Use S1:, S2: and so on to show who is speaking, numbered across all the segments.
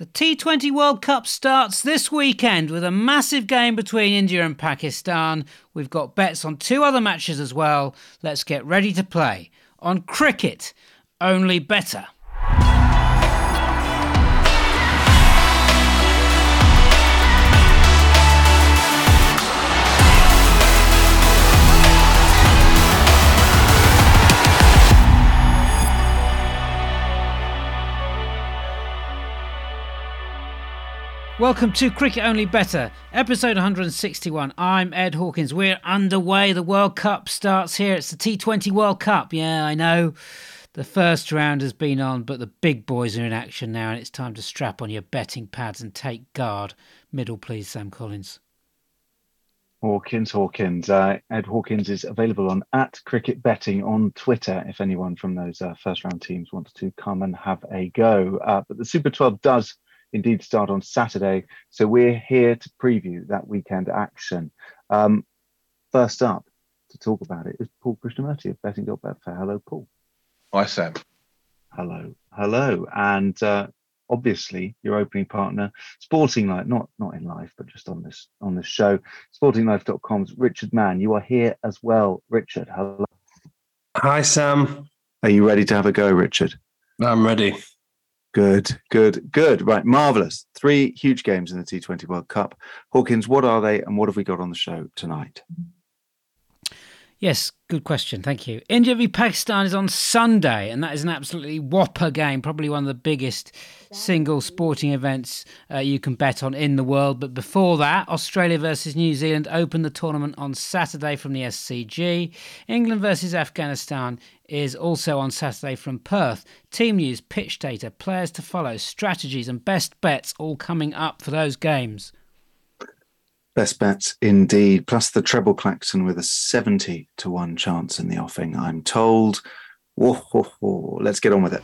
S1: The T20 World Cup starts this weekend with a massive game between India and Pakistan. We've got bets on two other matches as well. Let's get ready to play. On cricket, only better. Welcome to Cricket Only Better, episode 161. I'm Ed Hawkins. We're underway. The World Cup starts here. It's the T20 World Cup. Yeah, I know the first round has been on, but the big boys are in action now, and it's time to strap on your betting pads and take guard. Middle, please, Sam Collins.
S2: Hawkins, Hawkins. Uh, Ed Hawkins is available on at Cricket Betting on Twitter if anyone from those uh, first round teams wants to come and have a go. Uh, but the Super 12 does indeed start on Saturday. So we're here to preview that weekend action. Um, first up to talk about it is Paul Krishnamurty of Betting Betfair. Hello, Paul.
S3: Hi, Sam.
S2: Hello, hello, and uh, obviously your opening partner, Sporting Life, not not in life, but just on this on this show, SportingLife.com's Richard Mann. You are here as well, Richard. Hello.
S4: Hi, Sam.
S2: Are you ready to have a go, Richard?
S4: I'm ready.
S2: Good, good, good. Right, marvelous. Three huge games in the T20 World Cup. Hawkins, what are they and what have we got on the show tonight?
S1: Yes, good question. Thank you. India v Pakistan is on Sunday, and that is an absolutely whopper game, probably one of the biggest single sporting events uh, you can bet on in the world. But before that, Australia versus New Zealand opened the tournament on Saturday from the SCG. England versus Afghanistan is also on Saturday from Perth. Team news, pitch data, players to follow, strategies, and best bets all coming up for those games.
S2: Best bets indeed. Plus the treble klaxon with a 70 to 1 chance in the offing, I'm told. Whoa, whoa, whoa. Let's get on with it.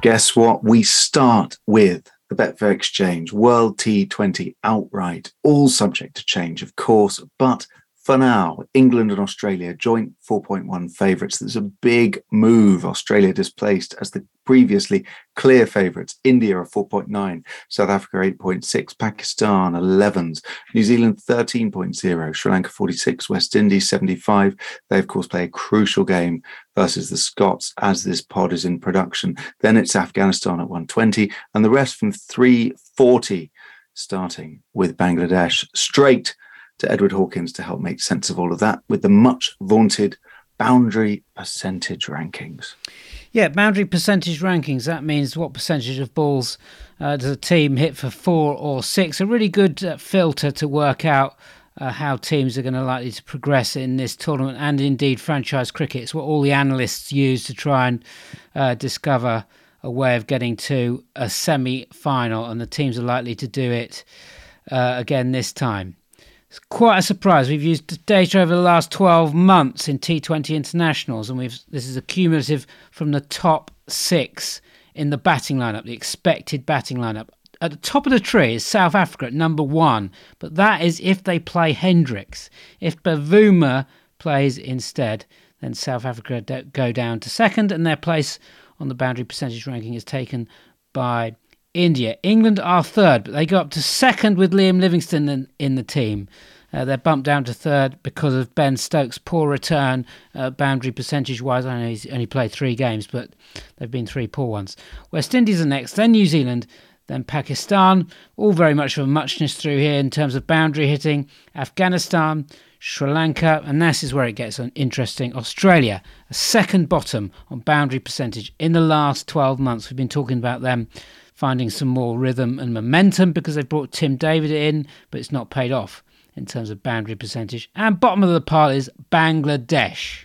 S2: Guess what? We start with the Betfair Exchange World T20 outright, all subject to change, of course, but for now, England and Australia joint 4.1 favourites. There's a big move. Australia displaced as the previously clear favourites. India are 4.9, South Africa 8.6, Pakistan 11s, New Zealand 13.0, Sri Lanka 46, West Indies 75. They, of course, play a crucial game versus the Scots as this pod is in production. Then it's Afghanistan at 120, and the rest from 340, starting with Bangladesh straight to Edward Hawkins to help make sense of all of that with the much vaunted boundary percentage rankings.
S1: Yeah, boundary percentage rankings. That means what percentage of balls uh, does a team hit for four or six? A really good uh, filter to work out uh, how teams are going to likely to progress in this tournament and indeed franchise cricket. It's what all the analysts use to try and uh, discover a way of getting to a semi final, and the teams are likely to do it uh, again this time. It's quite a surprise. We've used data over the last 12 months in T20 internationals, and we've this is a cumulative from the top six in the batting lineup, the expected batting lineup. At the top of the tree is South Africa at number one, but that is if they play Hendricks. If Bavuma plays instead, then South Africa go down to second, and their place on the boundary percentage ranking is taken by India. England are third, but they go up to second with Liam Livingstone in, in the team. Uh, they're bumped down to third because of Ben Stokes' poor return, uh, boundary percentage wise. I know he's only played three games, but they've been three poor ones. West Indies are next, then New Zealand, then Pakistan. All very much of a muchness through here in terms of boundary hitting. Afghanistan, Sri Lanka, and this is where it gets interesting. Australia, a second bottom on boundary percentage in the last 12 months. We've been talking about them finding some more rhythm and momentum because they brought Tim David in, but it's not paid off in terms of boundary percentage. And bottom of the pile is Bangladesh.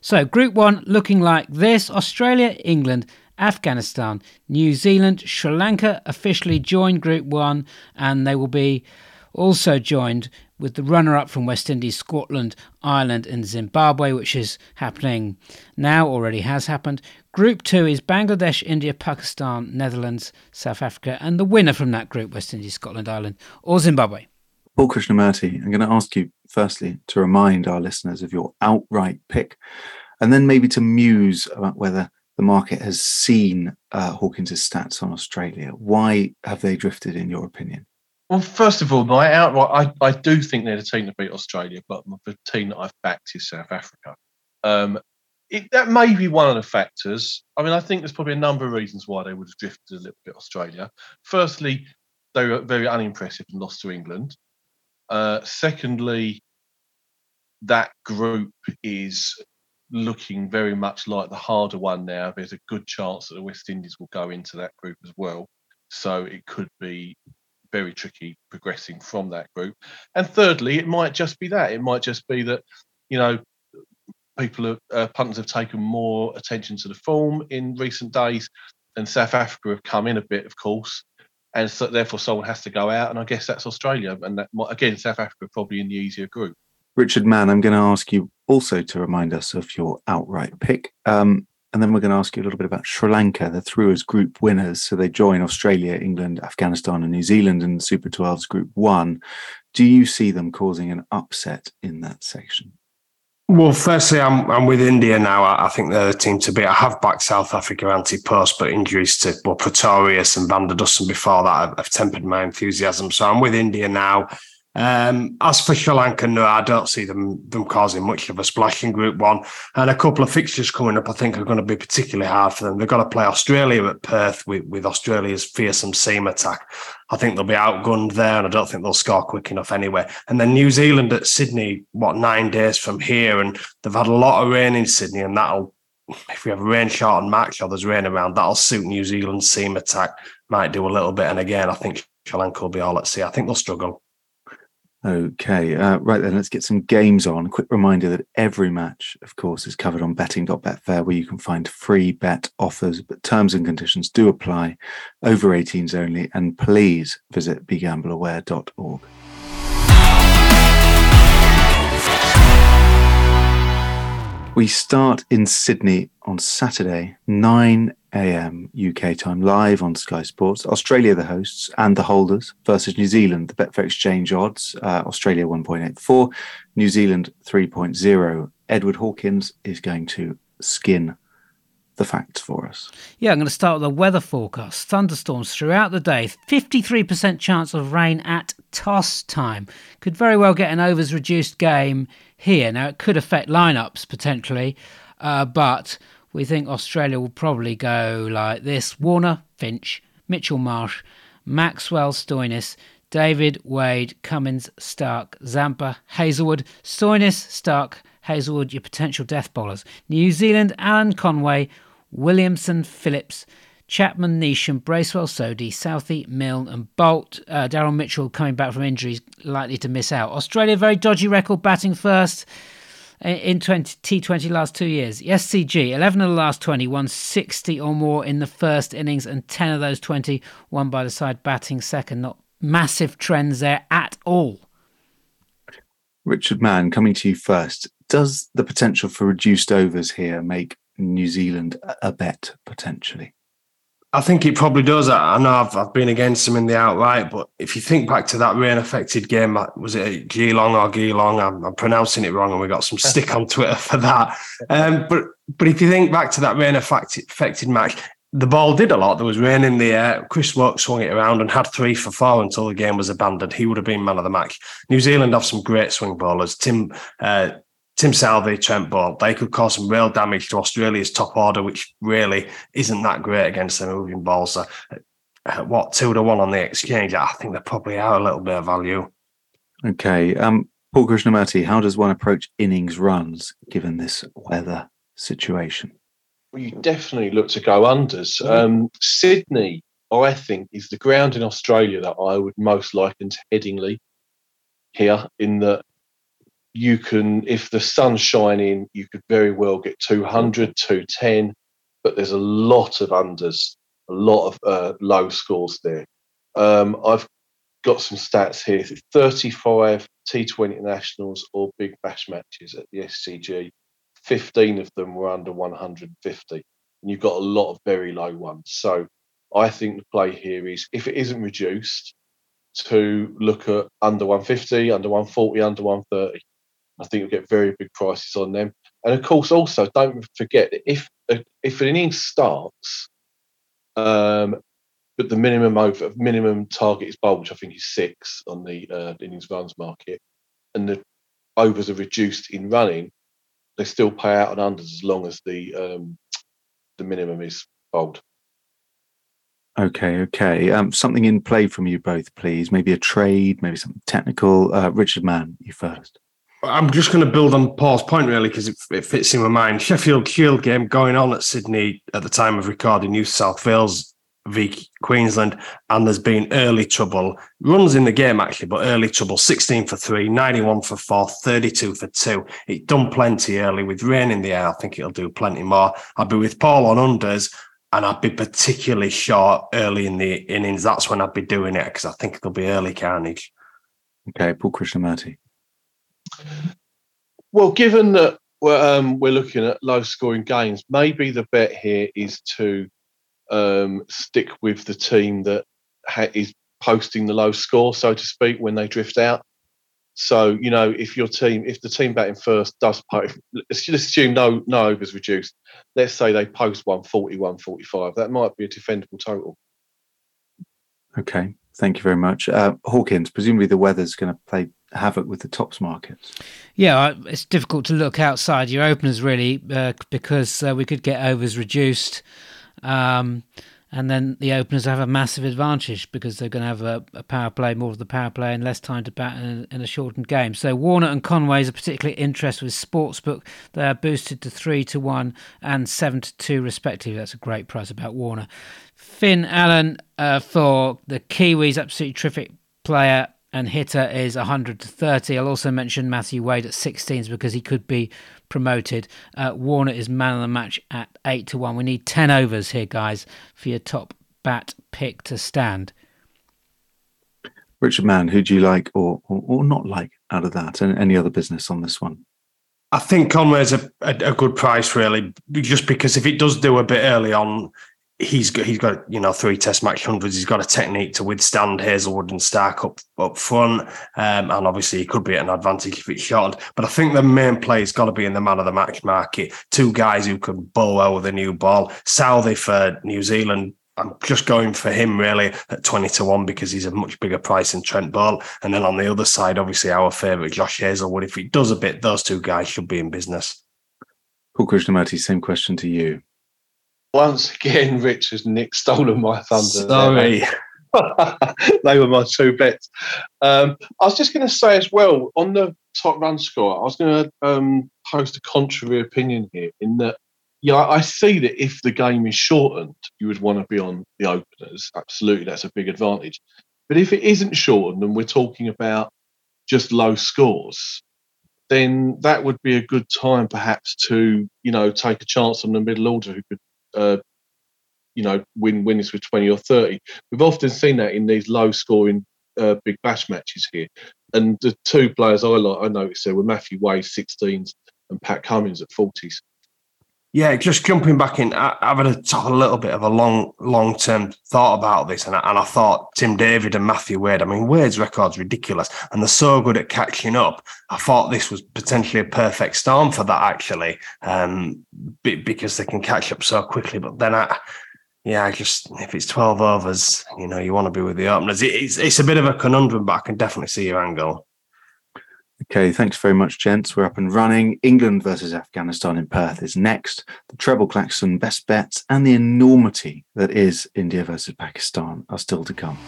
S1: So, Group 1 looking like this Australia, England, Afghanistan, New Zealand, Sri Lanka officially joined Group 1, and they will be also joined with the runner up from West Indies, Scotland, Ireland, and Zimbabwe, which is happening now, already has happened. Group two is Bangladesh, India, Pakistan, Netherlands, South Africa, and the winner from that group, West Indies, Scotland, Ireland, or Zimbabwe.
S2: Paul Krishnamurty, I'm going to ask you firstly to remind our listeners of your outright pick and then maybe to muse about whether the market has seen uh, Hawkins' stats on Australia. Why have they drifted, in your opinion?
S3: Well, first of all, my outright, I, I do think they're the team to beat Australia, but the team that I've backed is South Africa. Um, it, that may be one of the factors. I mean, I think there's probably a number of reasons why they would have drifted a little bit Australia. Firstly, they were very unimpressive and lost to England. Uh, secondly, that group is looking very much like the harder one now. There's a good chance that the West Indies will go into that group as well. So it could be very tricky progressing from that group. And thirdly, it might just be that. It might just be that, you know, people have, uh, punters have taken more attention to the form in recent days, and South Africa have come in a bit, of course, and so therefore someone has to go out, and I guess that's Australia, and that again South Africa probably in the easier group.
S2: Richard Mann, I'm going to ask you also to remind us of your outright pick. Um, and then we're going to ask you a little bit about Sri Lanka. They're through as group winners. So they join Australia, England, Afghanistan, and New Zealand in the Super 12's group one. Do you see them causing an upset in that section?
S4: Well, firstly, I'm I'm with India now. I, I think they're the team to beat. I have backed South Africa anti-post, but injuries to well Pretorius and Van der Dussen before that have, have tempered my enthusiasm. So I'm with India now. Um, as for Sri Lanka, no, I don't see them them causing much of a splash in Group One. And a couple of fixtures coming up, I think, are going to be particularly hard for them. They've got to play Australia at Perth with, with Australia's fearsome seam attack. I think they'll be outgunned there, and I don't think they'll score quick enough anyway. And then New Zealand at Sydney, what nine days from here, and they've had a lot of rain in Sydney, and that'll if we have a rain shot on match or there's rain around, that'll suit New Zealand's seam attack. Might do a little bit. And again, I think Sri Lanka will be all at sea. I think they'll struggle.
S2: Okay, uh, right then, let's get some games on. quick reminder that every match, of course, is covered on betting.betfair, where you can find free bet offers, but terms and conditions do apply over 18s only. And please visit begambleaware.org. We start in Sydney on Saturday, 9 a.m. UK time, live on Sky Sports. Australia, the hosts and the holders, versus New Zealand. The Betfair Exchange odds uh, Australia 1.84, New Zealand 3.0. Edward Hawkins is going to skin the facts for us.
S1: Yeah, I'm going to start with the weather forecast. Thunderstorms throughout the day. 53% chance of rain at toss time. Could very well get an overs reduced game here. Now, it could affect lineups potentially, uh, but we think Australia will probably go like this Warner, Finch, Mitchell Marsh, Maxwell Stoinis, David, Wade, Cummins, Starc, Zampa, Hazlewood, Stoinis, Starc, Hazlewood, your potential death bowlers. New Zealand, Allen Conway, Williamson, Phillips, Chapman, Neesham, Bracewell, Sodhi, Southee, Milne, and Boult. Uh, Daryl Mitchell coming back from injuries, likely to miss out. Australia, very dodgy record, batting first in 20, T20 last two years. SCG, 11 of the last 20, won 60 or more in the first innings, and 10 of those 20 won by the side batting second. Not massive trends there at all.
S2: Richard Mann, coming to you first. Does the potential for reduced overs here make New Zealand a bet potentially?
S4: I think it probably does. I know I've, I've been against him in the outright, but if you think back to that rain affected game, was it Geelong or Geelong? I'm, I'm, pronouncing it wrong, and we got some stick on Twitter for that. Um, but but if you think back to that rain affected match, the ball did a lot. There was rain in the air. Chris Woakes swung it around and had three for four until the game was abandoned. He would have been man of the match. New Zealand have some great swing bowlers. Tim uh, Tim Southee, Trent Boult, they could cause some real damage to Australia's top order, which really isn't that great against the moving balls. So, uh, what two to one on the exchange? I think they probably are a little bit of value.
S2: Okay, um, Paul Krishnamurty, how does one approach innings runs given this weather situation?
S3: Well, you definitely look to go unders. Um, Sydney, I think, is the ground in Australia that I would most liken to Headingley here, in that you can, if the sun's shining, you could very well get 200, 210, but there's a lot of unders, a lot of uh, low scores there. Um, I've got some stats here 35 T20 internationals or big bash matches at the SCG. 15 of them were under 150. And you've got a lot of very low ones. So I think the play here is if it isn't reduced, to look at under 150, under 140, under 130. I think you'll get very big prices on them. And of course, also don't forget that if if an innings starts, um, but the minimum over minimum target is bowled, which I think is six on the uh, innings runs market, and the overs are reduced in running, they still pay out on unders as long as the um, the minimum is bowled.
S2: Okay, okay. Um, something in play from you both, please. Maybe a trade, maybe something technical. Uh, Richard Mann, you first.
S4: I'm just going to build on Paul's point really because it, it, fits in my mind. Sheffield Shield game going on at Sydney at the time of recording New South Wales v Queensland, and there's been early trouble. Runs in the game actually, but early trouble 16 for three, 91 for four, 32 for two. It done plenty early with rain in the air. I think it'll do plenty more. I'd be with Paul on unders and I'd be particularly short early in the innings. That's when I'd be doing it because I think it'll be early carnage.
S2: Okay, Paul Krishnamurty.
S3: Well, given that we're, um, we're looking at low scoring games, maybe the bet here is to um, stick with the team that ha- is posting the low score, so to speak, when they drift out. So you know, if your team, if the team batting first does post, let's just assume no no overs reduced. Let's say they post 140, 145. That might be a defendable total.
S2: Okay, thank you very much, uh, Hawkins. Presumably, the weather's going to play havoc with the tops markets.
S1: Yeah, it's difficult to look outside your openers really uh, because uh, we could get overs reduced. Um, and then the openers have a massive advantage because they're going to have a, a power play, more of the power play, and less time to bat in, in, a shortened game. So Warner and Conway is a particular interest with Sportsbook. They are boosted to three to one and seven to two respectively. That's a great price about Warner. Finn Allen uh, for the Kiwis, absolutely terrific player and hitter is 100 to 30. I'll also mention Matthew Wade at 16s because he could be promoted. Uh, Warner is man of the match at 8 to 1. We need 10 overs here, guys, for your top bat pick to stand.
S2: Richard Mann, who do you like or, or, or not like out of that? And any other business on this one?
S4: I think Conway's a, a, a, good price, really, just because if it does do a bit early on, he's got he's got you know three Test match hundreds. He's got a technique to withstand Hazlewood and Starc up up front, um, and obviously he could be at an advantage if it's shortened. But I think the main play has got to be in the man of the match market. Two guys who can bowl well with a new ball. Southee for New Zealand. I'm just going for him really at 20 to 1 because he's a much bigger price than Trent Boult. And then on the other side, obviously, our favourite, Josh Hazlewood. If he does a bit, those two guys should be in business.
S2: Paul Krishnamurty, same question to you
S3: once again, Rich has Nick stolen my thunder.
S4: Sorry.
S3: they were my two bets. Um, I was just going to say as well on the top run score, I was going to um, post a contrary opinion here in that, yeah, I see that if the game is shortened, you would want to be on the openers. Absolutely, that's a big advantage. But if it isn't shortened and we're talking about just low scores, then that would be a good time perhaps to, you know, take a chance on the middle order who could uh, you know, win winners with 20 or 30. We've often seen that in these low scoring uh, big bash matches here. And the two players I like, I noticed there were Matthew Wade 16s and Pat Cummins at 40s.
S4: Yeah, just jumping back in, I, have had a, a little bit of a long, long term thought about this, and I, and I thought Tim David and Matthew Wade. I mean, Wade's record's ridiculous, and they're so good at catching up. I thought this was potentially a perfect storm for that, actually, um, because they can catch up so quickly. But then I, yeah, I just if it's twelve overs, you know, you want to be with the openers. It's it's a bit of a conundrum, but I can definitely see your angle.
S2: Okay, thanks very much, gents. We're up and running. England versus Afghanistan in Perth is next. The treble klaxon best bets and the enormity that is India versus Pakistan are still to come.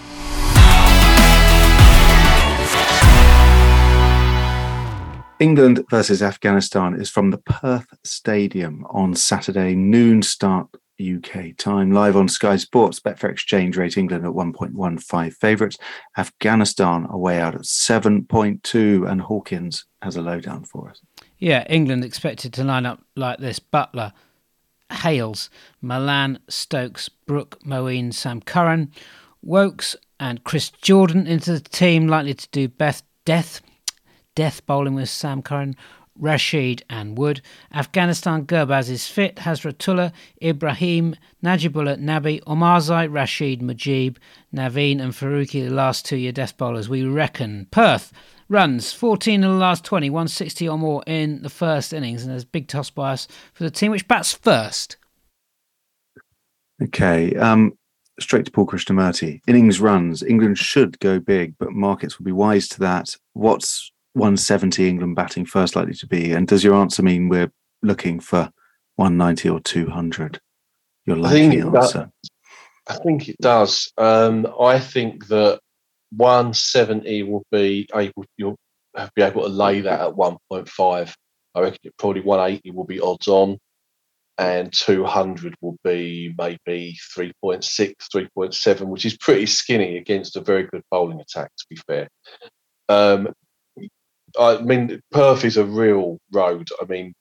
S2: England versus Afghanistan is from the Perth Stadium on Saturday, noon start UK time. Live on Sky Sports, Betfair Exchange rate England at 1.15 favourites. Afghanistan away out at 7.2, and Hawkins has a lowdown for us.
S1: Yeah, England expected to line up like this Buttler, Hales, Malan, Stokes, Brook, Moeen, Sam Curran, Woakes, and Chris Jordan into the team, likely to do best death. Death bowling with Sam Curran, Rashid and Wood. Afghanistan Gurbaz is fit. Hazratullah, Ibrahim, Najibullah Nabi, Omarzai, Rashid Mujib, Naveen and Farooqi, the last two year death bowlers, we reckon. Perth, runs, 14 in the last 20, 160 or more in the first innings. And there's big toss bias for the team which bats first.
S2: Okay. Um, straight to Paul Krishnamurty. Innings runs. England should go big, but markets will be wise to that. What's 170 England batting first likely to be? And does your answer mean we're looking for 190 or 200? Your likely I answer. That,
S3: I think it does. Um, I think that 170 will be able you'll be able to lay that at 1.5. I reckon it probably 180 will be odds on, and 200 will be maybe 3.6, 3.7, which is pretty skinny against a very good bowling attack. To be fair, um, I mean Perth is a real road. I mean,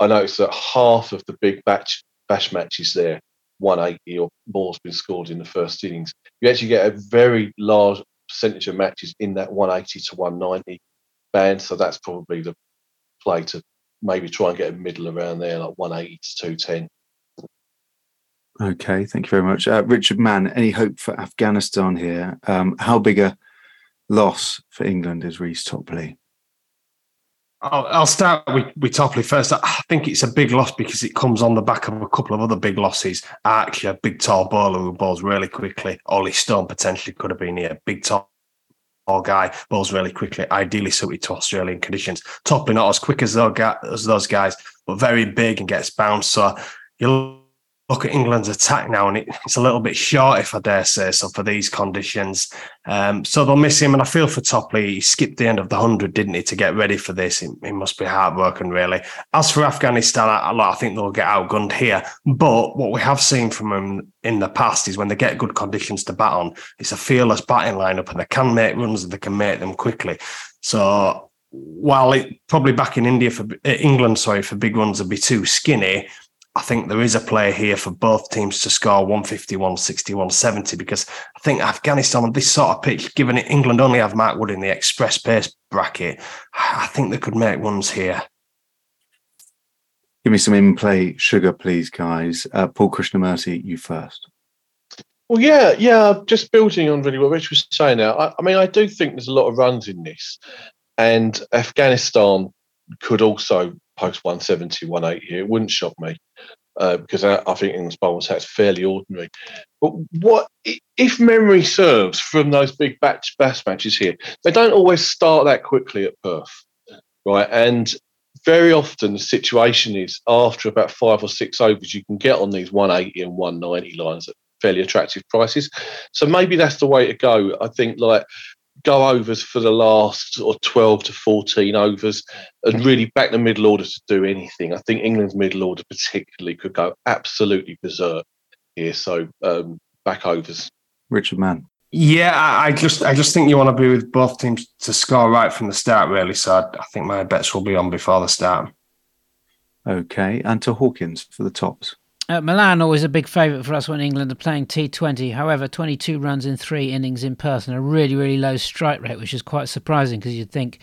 S3: I noticed that half of the big batch bash matches there 180 or more has been scored in the first innings. You actually get a very large percentage of matches in that 180 to 190 band. So that's probably the play to maybe try and get a middle around there, like 180 to 210.
S2: Okay, thank you very much. Uh, Richard Mann, any hope for Afghanistan here? Um, how big a loss for England is Reece Topley?
S4: I'll, I'll start with, with Topley first. I think it's a big loss because it comes on the back of a couple of other big losses. Archer, big tall bowler who bowls really quickly. Ollie Stone potentially could have been here. Big tall guy bowls really quickly, ideally suited to Australian conditions. Topley not as quick as those guys, but very big and gets bounced. So you look at England's attack now, and it, it's a little bit short, if I dare say so, for these conditions. Um, so they'll miss him, and I feel for Topley. He skipped the end of the hundred, didn't he, to get ready for this? It, it must be hard working, really. As for Afghanistan, I, I, think they'll get outgunned here. But what we have seen from them in the past is when they get good conditions to bat on, it's a fearless batting lineup, and they can make runs and they can make them quickly. So while it probably back in India for England, sorry, for big runs would be too skinny I think there is a play here for both teams to score 150, 160, 170 because I think Afghanistan on this sort of pitch, given England only have Mark Wood in the express pace bracket, I think they could make ones here.
S2: Give me some in play sugar, please, guys. Uh, Paul Krishnamurty, you first.
S3: Well, yeah, yeah. Just building on really what Rich was saying now. I, I mean, I do think there's a lot of runs in this, and Afghanistan could also post 170, 180 here. It wouldn't shock me uh, because I, I, think England's bowling attack is fairly ordinary. But what if memory serves from those big batch bash matches here? They don't always start that quickly at Perth, right? And very often the situation is after about five or six overs, you can get on these 180 and 190 lines at fairly attractive prices. So maybe that's the way to go. I think like go overs for the last or 12 to 14 overs and really back the middle order to do anything. I think England's middle order particularly could go absolutely berserk here. So um, back overs.
S2: Richard Mann.
S4: Yeah, I just I just think you want to be with both teams to score right from the start, really. So I, I think my bets will be on before the start.
S2: Okay, and to Hawkins for the tops.
S1: Uh, Malan always a big favourite for us when England are playing T20. However, 22 runs in three innings in person, a really, really low strike rate, which is quite surprising because you'd think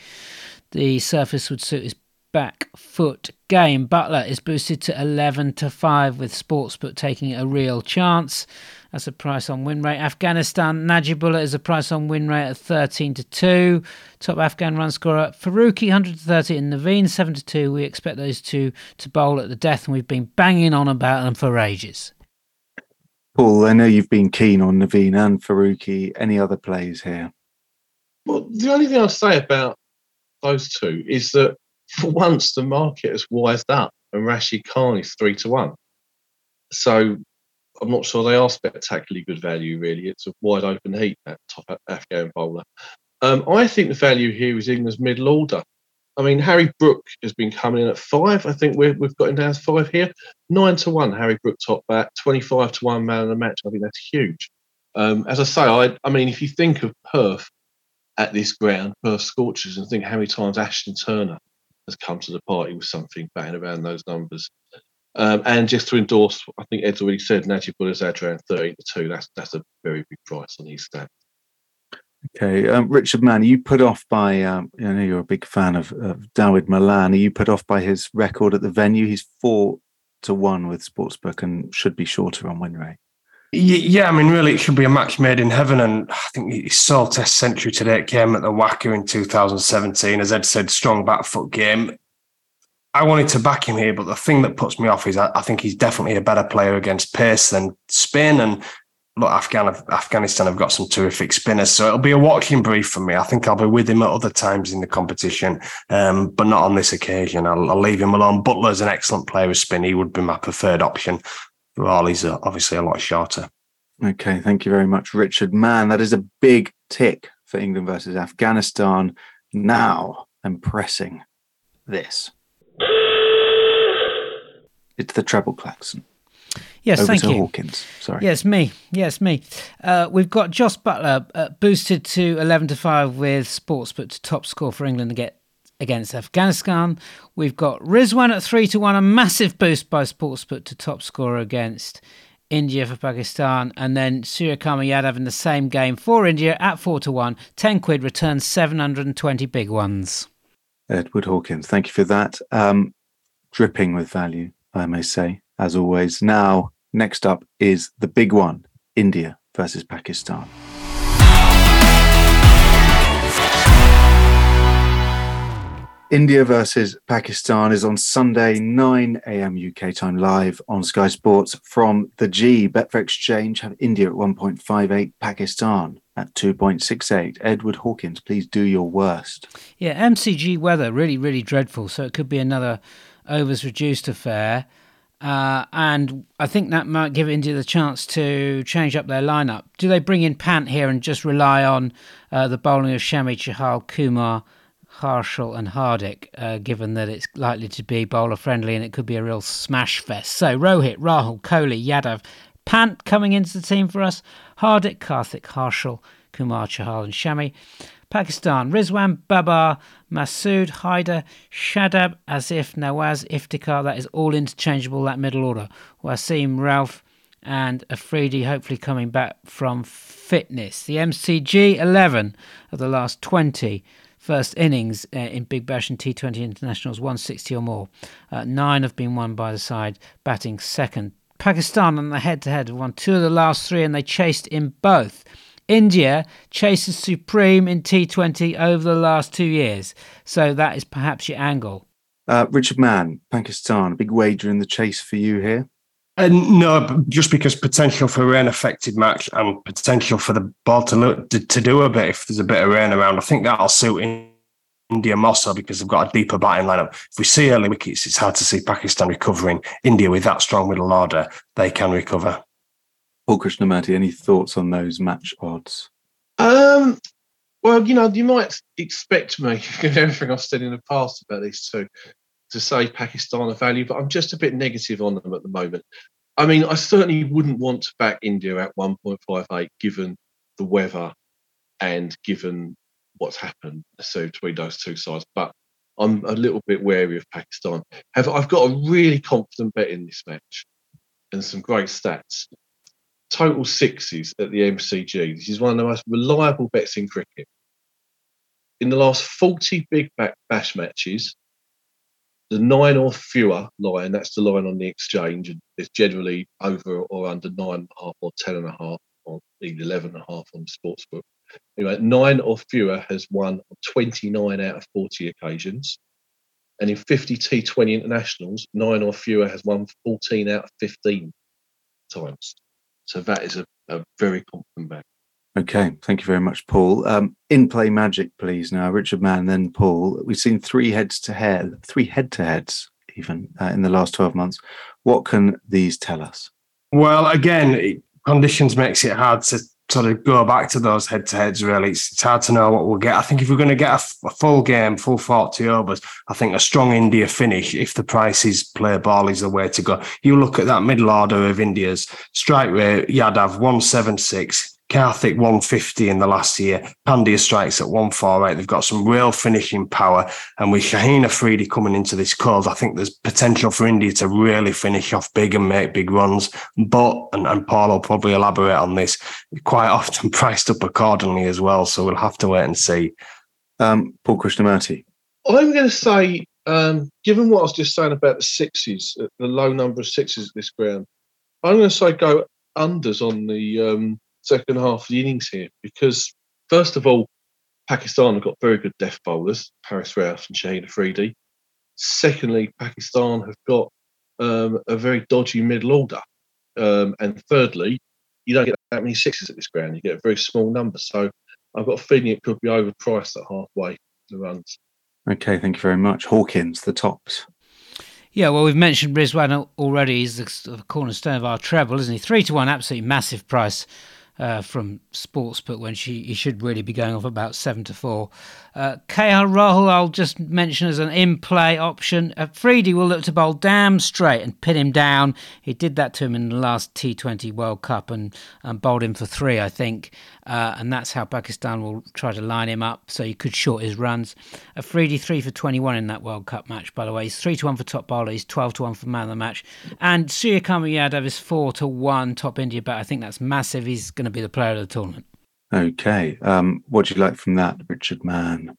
S1: the surface would suit his back foot game. Buttler is boosted to 11 to 5 with Sportsbook taking a real chance. That's a price on win rate. Afghanistan, Najibullah is a price on win rate at 13 to 2. Top Afghan run scorer, Farooqi 130 and Naveen 7 to 2. We expect those two to bowl at the death, and we've been banging on about them for ages.
S2: Paul, I know you've been keen on Naveen and Farooqi. Any other plays here?
S3: Well, the only thing I'll say about those two is that for once the market has wised up and Rashid Khan is three to one. So I'm not sure they are spectacularly good value, really. It's a wide open heat, that top Afghan bowler. Um, I think the value here is England's middle order. I mean, Harry Brook has been coming in at five. I think we have got him down to five here. Nine to one, Harry Brook top bat. 25 to one man of the match. I think that's huge. Um, as I say, I, I mean, if you think of Perth at this ground, Perth Scorchers, and think how many times Ashton Turner has come to the party with something batting around those numbers. Um, and just to endorse, I think Ed's already said Najibullah's had around 13 to 2. That's that's a very big price on his stats.
S2: Okay, um, Richard Mann, are you put off by? Um, I know you're a big fan of, of Dawid Malan. Are you put off by his record at the venue? He's four to one with Sportsbook and should be shorter on win rate.
S4: Yeah, I mean, really, it should be a match made in heaven. And I think his sole test century today at came at the WACA in 2017. As Ed said, strong back foot game. I wanted to back him here, but the thing that puts me off is I, I think he's definitely a better player against pace than spin. And look, Afghan, Afghanistan have got some terrific spinners, so it'll be a watching brief for me. I think I'll be with him at other times in the competition, um, but not on this occasion. I'll, I'll, leave him alone. Buttler's an excellent player of spin. He would be my preferred option. Well, he's obviously a lot shorter.
S2: Okay, thank you very much, Richard. Man, that is a big tick for England versus Afghanistan. Now I'm pressing this. It's the treble klaxon.
S1: Yes,
S2: Over
S1: thank you.
S2: Hawkins. Sorry.
S1: Yes, me. Yes, me. Uh, we've got Jos Buttler uh, boosted to 11 to 5 with Sportsbook to top score for England to get against Afghanistan. We've got Rizwan at 3 to 1, a massive boost by Sportsbook to top scorer against India for Pakistan. And then Suryakumar Yadav in the same game for India at 4 to 1. 10 quid returns 720 big ones.
S2: Edward Hawkins, thank you for that. Um, dripping with value, I may say, as always. Now, next up is the big one India versus Pakistan. India versus Pakistan is on Sunday, 9 a.m. UK time, live on Sky Sports from the G. Betfair Exchange have India at 1.58, Pakistan at 2.68. Edward Hawkins, please do your worst.
S1: Yeah, MCG weather, really, really dreadful. So it could be another overs reduced affair. Uh, and I think that might give India the chance to change up their lineup. Do they bring in Pant here and just rely on uh, the bowling of Shami, Chahal, Kumar, Harshal, and Hardik, uh, given that it's likely to be bowler friendly and it could be a real smash fest? So Rohit, Rahul, Kohli, Yadav, Pant coming into the team for us, Hardik, Karthik, Harshal, Kumar, Chahal, and Shami. Pakistan, Rizwan, Babar, Masood, Haider, Shadab, Asif, Nawaz, Iftikhar. That is all interchangeable, that middle order. Wasim, Rauf, and Afridi hopefully coming back from fitness. The MCG 11 of the last 20 first innings uh, in Big Bash and T20 internationals, 160 or more. Uh, nine have been won by the side batting second. Pakistan on the head to head won two of the last three and they chased in both. India chases supreme in T20 over the last two years. So that is perhaps your angle.
S2: Uh, Richard Mann, Pakistan, a big wager in the chase for you here.
S4: And no, just because potential for rain affected match and potential for the ball to look to, to, do a bit if there's a bit of rain around. I think that'll suit India more so because they've got a deeper batting lineup. If we see early wickets, it's hard to see Pakistan recovering. India with that strong middle order, they can recover.
S2: Paul Krishnamurty, any thoughts on those match odds?
S3: Um, well, you know, you might expect me, given everything I've said in the past about these two, to say Pakistan are value, but I'm just a bit negative on them at the moment. I mean, I certainly wouldn't want to back India at 1.58 given the weather and given what's happened so between those two sides. But I'm a little bit wary of Pakistan. Have I've got a really confident bet in this match and some great stats. Total sixes at the MCG. This is one of the most reliable bets in cricket. In the last 40 big bash matches, the nine or fewer line, that's the line on the exchange, and it's generally over or under nine and a half or ten and a half or even eleven and a half on the sports book. Anyway, nine or fewer has won 29 out of 40 occasions. And in 50 T20 internationals, nine or fewer has won 14 out of 15 times. So that is a, a very confident bet.
S2: Okay, thank you very much, Paul. Um, in play magic, please. Now, Richard Mann, then Paul. We've seen three heads to head, three head to heads, even uh, in the last twelve months. What can these tell us?
S4: Well, again, conditions makes it hard to sort of go back to those head to heads. Really, it's, it's, hard to know what we'll get. I think if we're going to get a, f- a full game, full forty overs, I think a strong India finish. If the prices play ball is the way to go. You look at that middle order of India's strike rate. Yadav one seven six. Karthik 150 in the last year. Pandya strikes at 148. They've got some real finishing power. And with Shaheen Afridi coming into this cold, I think there's potential for India to really finish off big and make big runs. But, and, and Paul will probably elaborate on this, quite often priced up accordingly as well. So we'll have to wait and see.
S2: Um, Paul Krishnamurty.
S3: I'm going to say, um, given what I was just saying about the sixes, the low number of sixes at this ground, I'm going to say go unders on the um, second half of the innings here because, first of all, Pakistan have got very good death bowlers, Haris Rauf and Shaheen Afridi. Secondly, Pakistan have got um, a very dodgy middle order. Um, and thirdly, you don't get that many sixes at this ground. You get a very small number. So I've got a feeling it could be overpriced at halfway the runs.
S2: Okay, thank you very much. Hawkins, the tops.
S1: Yeah, well, we've mentioned Rizwan already. He's the cornerstone of our treble, isn't he? Three to one, absolutely massive price uh, from Sportsbook when she he should really be going off about seven to four. Uh, KL Rahul, I'll just mention as an in play option. Uh, Freedy will look to bowl damn straight and pin him down. He did that to him in the last T20 World Cup and, and bowled him for three, I think. Uh, and that's how Pakistan will try to line him up so he could short his runs. Afridi three for 21 in that World Cup match, by the way. He's three to one for top bowler. He's 12 to one for man of the match. And Suryakumar Yadav is four to one top India bat. I think that's massive. He's going to be the player of the tournament.
S2: Okay. Um, what do you like from that, Richard Mann?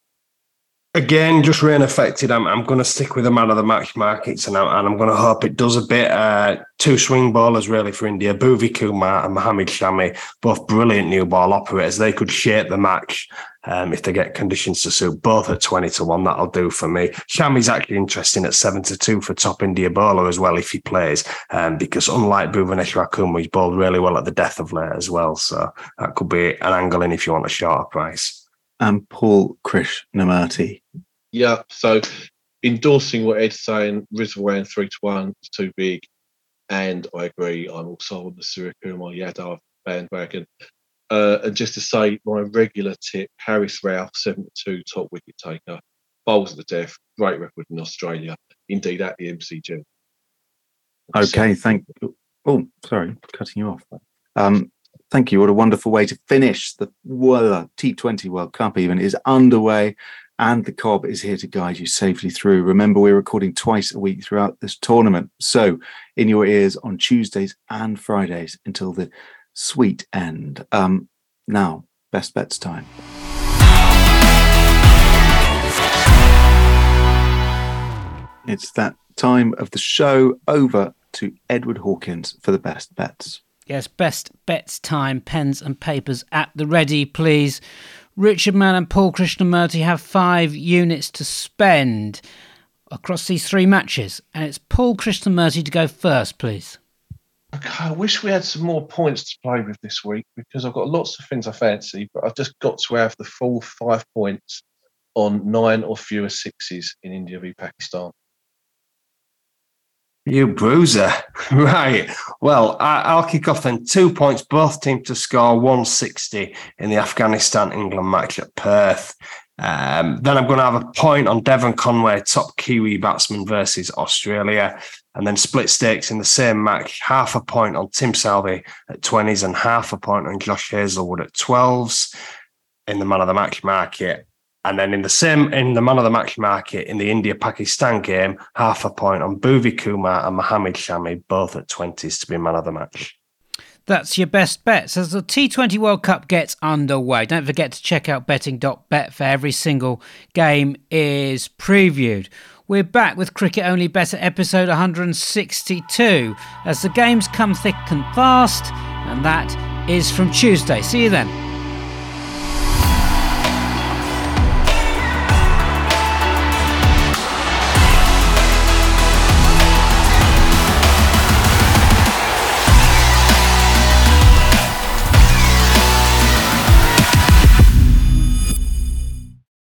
S4: Again, just rain affected. I'm, I'm going to stick with the man of the match markets and, I, and I'm going to hope it does a bit. Uh, two swing bowlers really for India, Bhuvi Kumar and Mohammad Shami, both brilliant new ball operators. They could shape the match um, if they get conditions to suit. Both at 20 to 1, that'll do for me. Shami's actually interesting at 7 to 2 for top India bowler as well if he plays, um, because unlike Bhuvneshwar Kumar, he's bowled really well at the death of late as well. So that could be an angle in if you want a shorter price
S2: and Paul Krishnamurty.
S3: Yeah, so endorsing what Ed's saying, Rizwan three to one is too big, and I agree. I'm also on the Suryakumar Yadav bandwagon. Uh, and just to say, my regular tip: Haris Rauf, seven to two, top wicket taker, bowls at the death, great record in Australia, indeed at the MCG.
S2: Okay, thank. you. Oh, sorry, cutting you off. Um, Thank you. What a wonderful way to finish the well, T20 World Cup even is underway and the COB is here to guide you safely through. Remember, we're recording twice a week throughout this tournament. So, in your ears on Tuesdays and Fridays until the sweet end. Um, now, best bets time. It's that time of the show. Over to Edward Hawkins for the best bets.
S1: Yes, best bets time, pens and papers at the ready, please. Richard Mann and Paul Krishnamurty have five units to spend across these three matches, and it's Paul Krishnamurty to go first, please.
S3: Okay, I wish we had some more points to play with this week because I've got lots of things I fancy, but I've just got to have the full five points on nine or fewer sixes in India v Pakistan.
S4: You bruiser. Right. Well, I, will kick off then. Two points, both teams to score 160 in the Afghanistan England match at Perth. Um, then I'm going to have a point on Devon Conway, top Kiwi batsman versus Australia. And then split stakes in the same match, half a point on Tim Southee at 20s and half a point on Josh Hazlewood at 12s in the man of the match market. And then in the same in the man of the match market in the India Pakistan game, half a point on Bhuvi Kumar and Mohammad Shami, both at twenties to be man of the match.
S1: That's your best bets as the T20 World Cup gets underway. Don't forget to check out betting.bet for every single game is previewed. We're back with Cricket Only Better episode 162 as the games come thick and fast, and that is from Tuesday. See you then.